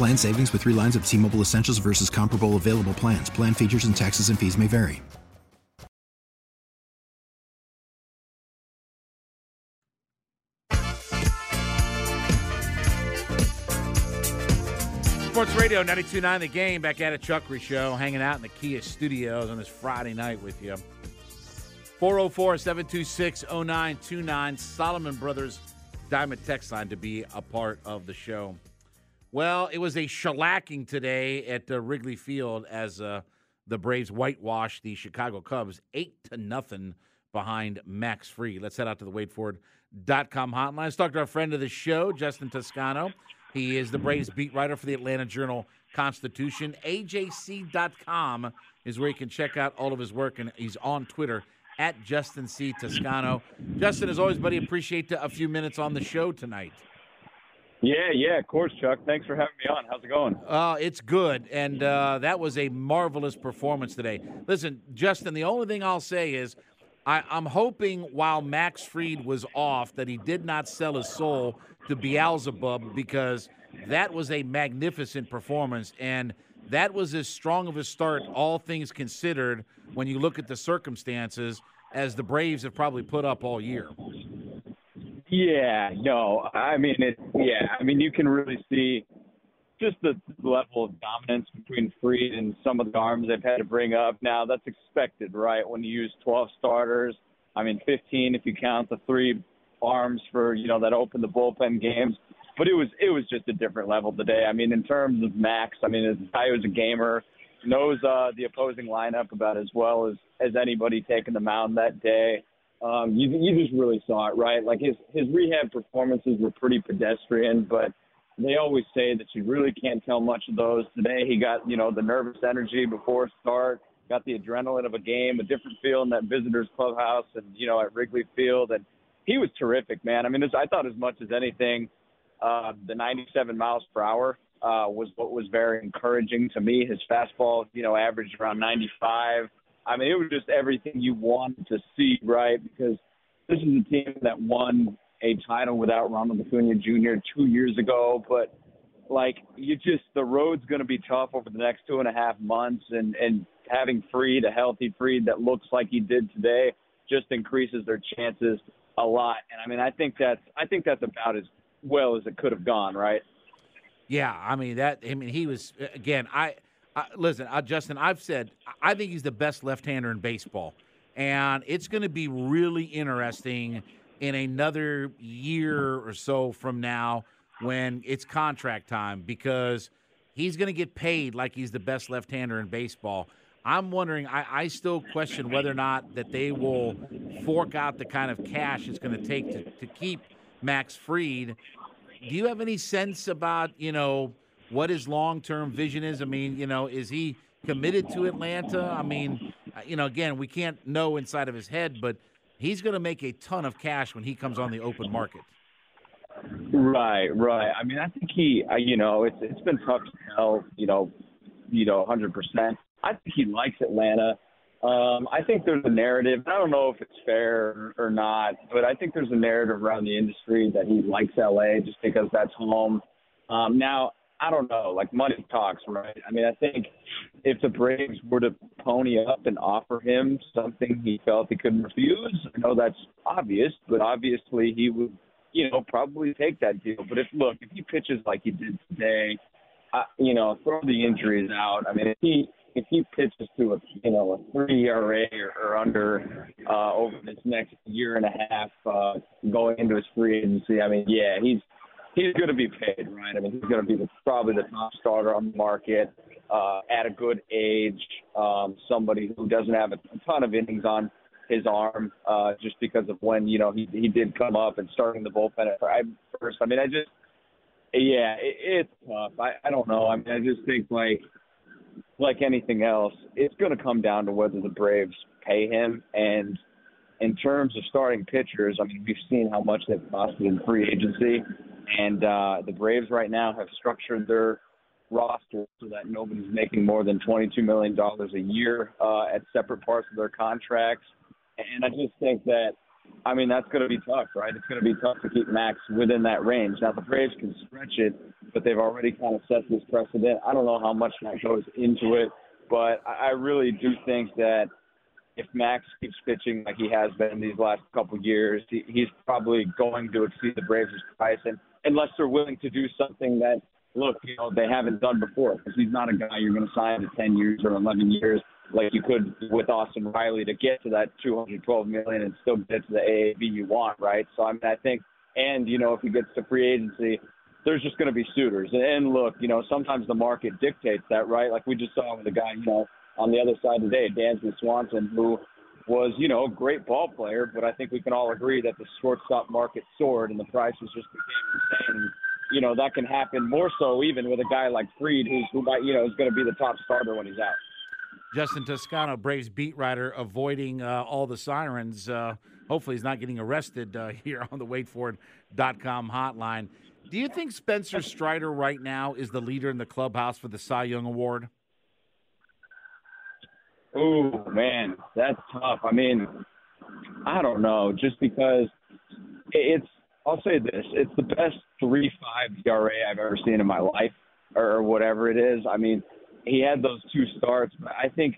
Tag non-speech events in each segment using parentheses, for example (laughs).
Plan savings with three lines of T Mobile Essentials versus comparable available plans. Plan features and taxes and fees may vary. Sports Radio 92.9 The Game, back at a Chuckery Show, hanging out in the Kia studios on this Friday night with you. 404 726 0929, Solomon Brothers Diamond Text line to be a part of the show. Well, it was a shellacking today at uh, Wrigley Field as uh, the Braves whitewashed the Chicago Cubs eight to nothing behind Max Fried. Let's head out to the WadeFord.com hotline. Let's talk to our friend of the show, Justin Toscano. He is the Braves beat writer for the Atlanta Journal Constitution. AJC.com is where you can check out all of his work, and he's on Twitter at Justin C. Toscano. Justin, as always, buddy, appreciate a few minutes on the show tonight. Yeah, yeah, of course, Chuck. Thanks for having me on. How's it going? Uh, it's good, and uh, that was a marvelous performance today. Listen, Justin, the only thing I'll say is I, am hoping while Max Fried was off that he did not sell his soul to Beelzebub because that was a magnificent performance, and that was as strong of a start, all things considered, when you look at the circumstances, as the Braves have probably put up all year. Yeah, no, I mean it. Yeah, I mean you can really see just the level of dominance between Fried and some of the arms they've had to bring up. Now that's expected, right? When you use 12 starters, I mean 15 if you count the three arms for you know that opened the bullpen games. But it was it was just a different level today. I mean, in terms of Max, I mean, the guy who's a gamer knows uh, the opposing lineup about as well as as anybody taking the mound that day. Um, you you just really saw it, right? Like his his rehab performances were pretty pedestrian, but they always say that you really can't tell much of those. Today he got you know the nervous energy before start, got the adrenaline of a game, a different feel in that visitors clubhouse, and you know at Wrigley Field, and he was terrific, man. I mean, I thought as much as anything, uh, the 97 miles per hour uh, was what was very encouraging to me. His fastball, you know, averaged around 95 I mean, it was just everything you wanted to see, right? Because this is a team that won a title without Ronald Acuna Jr. two years ago, but like you just the road's going to be tough over the next two and a half months, and and having Fried a healthy Fried that looks like he did today, just increases their chances a lot. And I mean, I think that's I think that's about as well as it could have gone, right? Yeah, I mean that. I mean, he was again. I uh, listen, uh, Justin, I've said I think he's the best left-hander in baseball, and it's going to be really interesting in another year or so from now when it's contract time because he's going to get paid like he's the best left-hander in baseball. I'm wondering. I, I, still question whether or not that they will fork out the kind of cash it's going to take to, to keep Max Fried. Do you have any sense about you know? What his long term vision is. I mean, you know, is he committed to Atlanta? I mean, you know, again, we can't know inside of his head, but he's going to make a ton of cash when he comes on the open market. Right, right. I mean, I think he, uh, you know, it's it's been tough to tell, you know, you know, 100%. I think he likes Atlanta. Um, I think there's a narrative. I don't know if it's fair or not, but I think there's a narrative around the industry that he likes LA just because that's home. Um, now, I don't know. Like money talks, right? I mean, I think if the Braves were to pony up and offer him something he felt he couldn't refuse, I know that's obvious, but obviously he would you know, probably take that deal. But if look, if he pitches like he did today, uh, you know, throw the injuries out. I mean, if he if he pitches to a you know a three ERA or, or under uh, over this next year and a half uh, going into his free agency, I mean, yeah, he's he's going to be paid, right? I mean, he's going to be the, probably the top starter on the market uh, at a good age. Um, somebody who doesn't have a, a ton of innings on his arm uh, just because of when you know he he did come up and starting the bullpen at first. I mean, I just yeah, it, it's tough. I I don't know. I mean, I just think like like anything else, it's going to come down to whether the Braves pay him. And in terms of starting pitchers, I mean, we've seen how much they've costed in free agency, and uh, the Braves right now have structured their roster so that nobody's making more than $22 million a year uh, at separate parts of their contracts. And I just think that, I mean, that's going to be tough, right? It's going to be tough to keep Max within that range. Now, the Braves can stretch it, but they've already kind of set this precedent. I don't know how much that goes into it, but I really do think that if Max keeps pitching like he has been these last couple years, he, he's probably going to exceed the Braves' price, and unless they're willing to do something that, look, you know, they haven't done before, because he's not a guy you're going to sign to 10 years or 11 years like you could with Austin Riley to get to that 212 million and still get to the AAV you want, right? So I mean, I think, and you know, if he gets to free agency, there's just going to be suitors. And look, you know, sometimes the market dictates that, right? Like we just saw with the guy, you know, on the other side today, Dansby Swanson, who was, you know, a great ball player, but I think we can all agree that the shortstop market soared and the prices just became insane. You know, that can happen more so even with a guy like Fried, who's who might, you know, is going to be the top starter when he's out. Justin Toscano, Braves beat writer, avoiding uh, all the sirens. Uh, hopefully, he's not getting arrested uh, (laughs) here on the WadeFord.com hotline. Do you think Spencer Strider right now is the leader in the clubhouse for the Cy Young Award? Oh man, that's tough. I mean, I don't know, just because it's. I'll say this: it's the best three-five ERA I've ever seen in my life, or whatever it is. I mean, he had those two starts, but I think,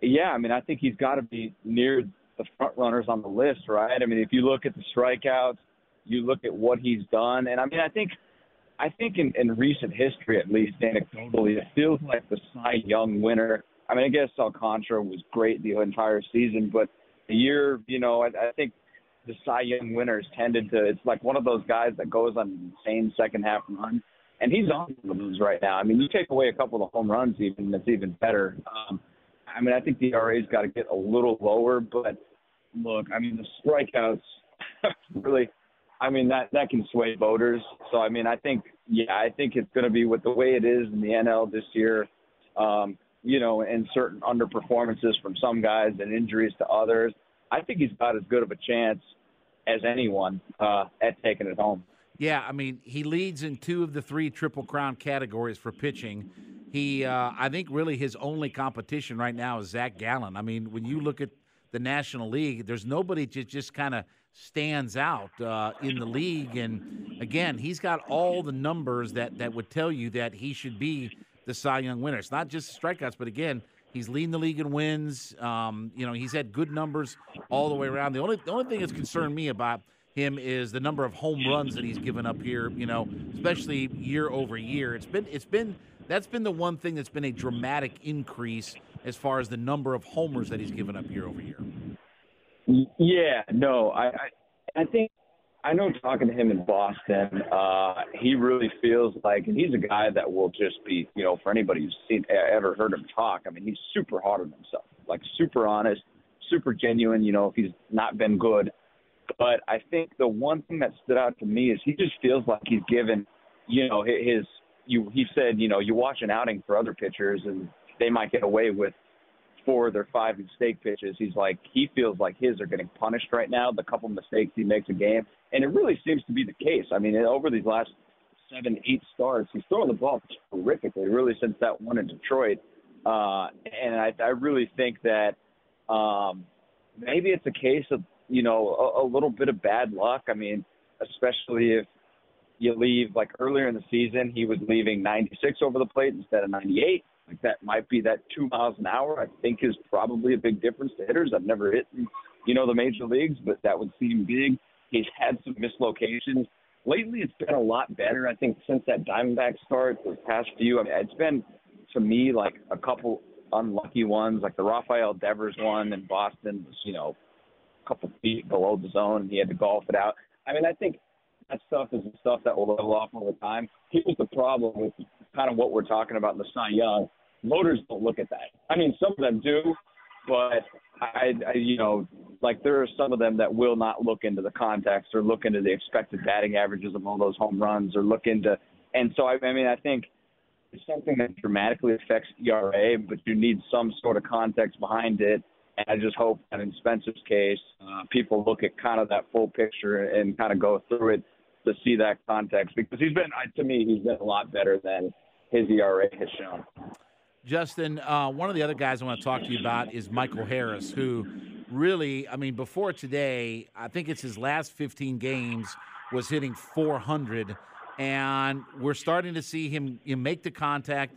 yeah, I mean, I think he's got to be near the front runners on the list, right? I mean, if you look at the strikeouts, you look at what he's done, and I mean, I think, I think in, in recent history, at least anecdotally, it feels like the Cy Young winner. I mean, I guess Alcantara was great the entire season, but the year, you know, I, I think the Cy Young winners tended to. It's like one of those guys that goes on an insane second half run and he's on the moves right now. I mean, you take away a couple of home runs, even that's even better. Um, I mean, I think the ERA's got to get a little lower, but look, I mean, the strikeouts (laughs) really, I mean, that that can sway voters. So I mean, I think, yeah, I think it's going to be with the way it is in the NL this year. Um, you know, and certain underperformances from some guys and injuries to others. I think he's got as good of a chance as anyone uh, at taking it home. Yeah, I mean, he leads in two of the three Triple Crown categories for pitching. He, uh, I think, really his only competition right now is Zach Gallen. I mean, when you look at the National League, there's nobody that just kind of stands out uh, in the league. And again, he's got all the numbers that that would tell you that he should be the Cy Young winner. It's not just strikeouts, but again, he's leading the league in wins. Um, you know, he's had good numbers all the way around. The only the only thing that's concerned me about him is the number of home runs that he's given up here. You know, especially year over year. It's been it's been that's been the one thing that's been a dramatic increase as far as the number of homers that he's given up year over year. Yeah, no, I I, I think I know talking to him in Boston, uh, he really feels like, and he's a guy that will just be, you know, for anybody who's seen ever heard him talk. I mean, he's super hard on himself, like super honest, super genuine. You know, if he's not been good, but I think the one thing that stood out to me is he just feels like he's given, you know, his. You he said, you know, you watch an outing for other pitchers and they might get away with four of their five mistake pitches. He's like he feels like his are getting punished right now. The couple mistakes he makes a game, and it really seems to be the case. I mean, over these last seven, eight starts, he's throwing the ball terrifically. Really, since that one in Detroit, uh, and I, I really think that um, maybe it's a case of you know, a, a little bit of bad luck. I mean, especially if you leave like earlier in the season, he was leaving 96 over the plate instead of 98. Like that might be that two miles an hour. I think is probably a big difference to hitters. I've never hit, you know, the major leagues, but that would seem big. He's had some mislocations. Lately, it's been a lot better. I think since that Diamondback start, the past few, I mean, it's been to me like a couple unlucky ones, like the Rafael Devers one in Boston was, you know, a couple feet below the zone and he had to golf it out. I mean, I think that stuff is the stuff that will level off over time. Here's the problem with kind of what we're talking about in the Cy Young. Voters don't look at that. I mean, some of them do, but I, I, you know, like there are some of them that will not look into the context or look into the expected batting averages of all those home runs or look into, and so I, I mean, I think it's something that dramatically affects ERA, but you need some sort of context behind it. And I just hope that in Spencer's case, uh, people look at kind of that full picture and kind of go through it to see that context because he's been, to me, he's been a lot better than his ERA has shown. Justin, uh, one of the other guys I want to talk to you about is Michael Harris, who really, I mean, before today, I think it's his last 15 games was hitting 400 and we're starting to see him make the contact.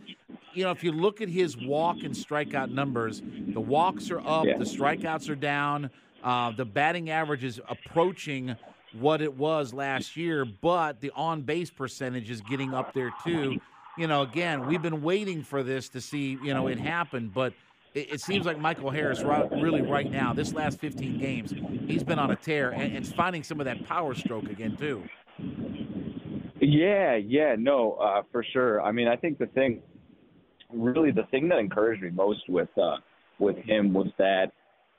You know, if you look at his walk and strikeout numbers, the walks are up, yeah. the strikeouts are down, uh, the batting average is approaching what it was last year, but the on base percentage is getting up there too. You know, again, we've been waiting for this to see, you know, it happen, but it, it seems like Michael Harris, right, really right now, this last 15 games, he's been on a tear and it's finding some of that power stroke again too. Yeah, yeah, no, uh, for sure. I mean, I think the thing, really, the thing that encouraged me most with uh, with him was that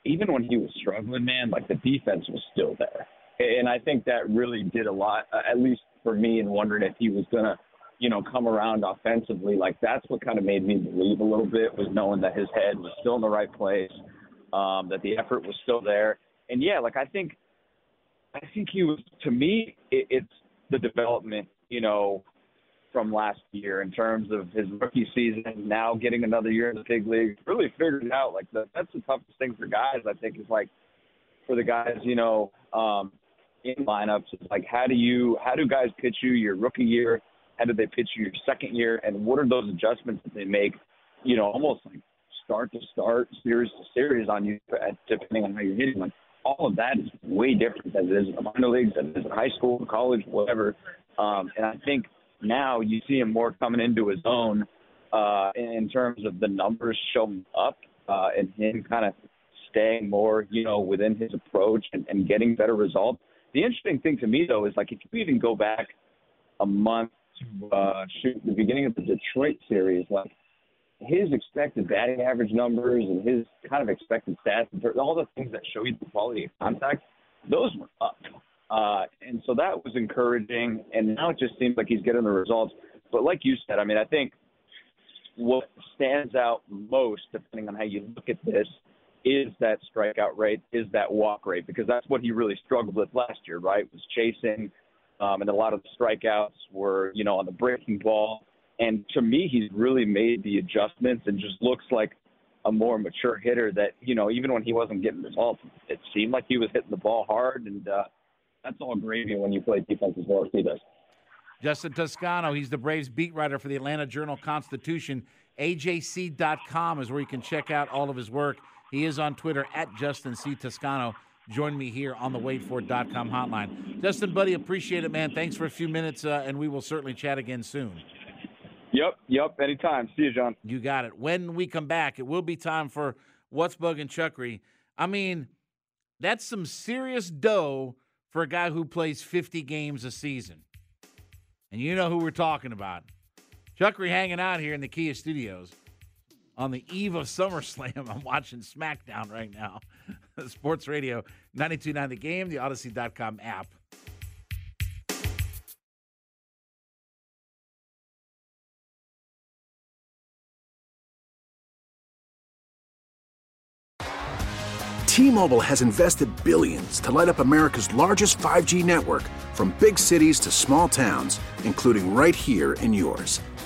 even when he was struggling, man, like the defense was still there, and I think that really did a lot, uh, at least for me, in wondering if he was gonna, you know, come around offensively. Like that's what kind of made me believe a little bit was knowing that his head was still in the right place, um, that the effort was still there, and yeah, like I think, I think he was to me, it, it's the development, you know, from last year in terms of his rookie season, now getting another year in the big league, really figured it out. Like the, that's the toughest thing for guys, I think, is like for the guys, you know, um, in lineups, is like how do you how do guys pitch you your rookie year? How do they pitch you your second year? And what are those adjustments that they make? You know, almost like start to start, series to series on you, depending on how you're hitting. Like all of that is way different than it is in the minor leagues, than it is in high school, college, whatever. Um, and I think now you see him more coming into his own uh, in terms of the numbers showing up uh, and him kind of staying more, you know, within his approach and, and getting better results. The interesting thing to me though is like if you even go back a month uh, shoot the beginning of the Detroit series, like his expected batting average numbers and his kind of expected stats, all the things that show you the quality of contact, those were up. Uh, and so that was encouraging. And now it just seems like he's getting the results. But like you said, I mean, I think what stands out most, depending on how you look at this, is that strikeout rate, is that walk rate, because that's what he really struggled with last year, right? Was chasing, um, and a lot of the strikeouts were, you know, on the breaking ball. And to me, he's really made the adjustments and just looks like a more mature hitter that, you know, even when he wasn't getting results, it seemed like he was hitting the ball hard. And uh, that's all gravy when you play defense as well as he does. Justin Toscano, he's the Braves beat writer for the Atlanta Journal Constitution. AJC.com is where you can check out all of his work. He is on Twitter at Justin C. Toscano. Join me here on the WadeFord.com hotline. Justin, buddy, appreciate it, man. Thanks for a few minutes, uh, and we will certainly chat again soon. Yep, yep, anytime. See you, Jon. You got it. When we come back, it will be time for What's Bugging Chuckery. I mean, that's some serious dough for a guy who plays 50 games a season. And you know who we're talking about. Chuckery hanging out here in the Kia studios on the eve of SummerSlam. (laughs) I'm watching SmackDown right now. (laughs) Sports Radio 929 The Game, the Audacy.com app. T-Mobile has invested billions to light up America's largest 5G network from big cities to small towns, including right here in yours.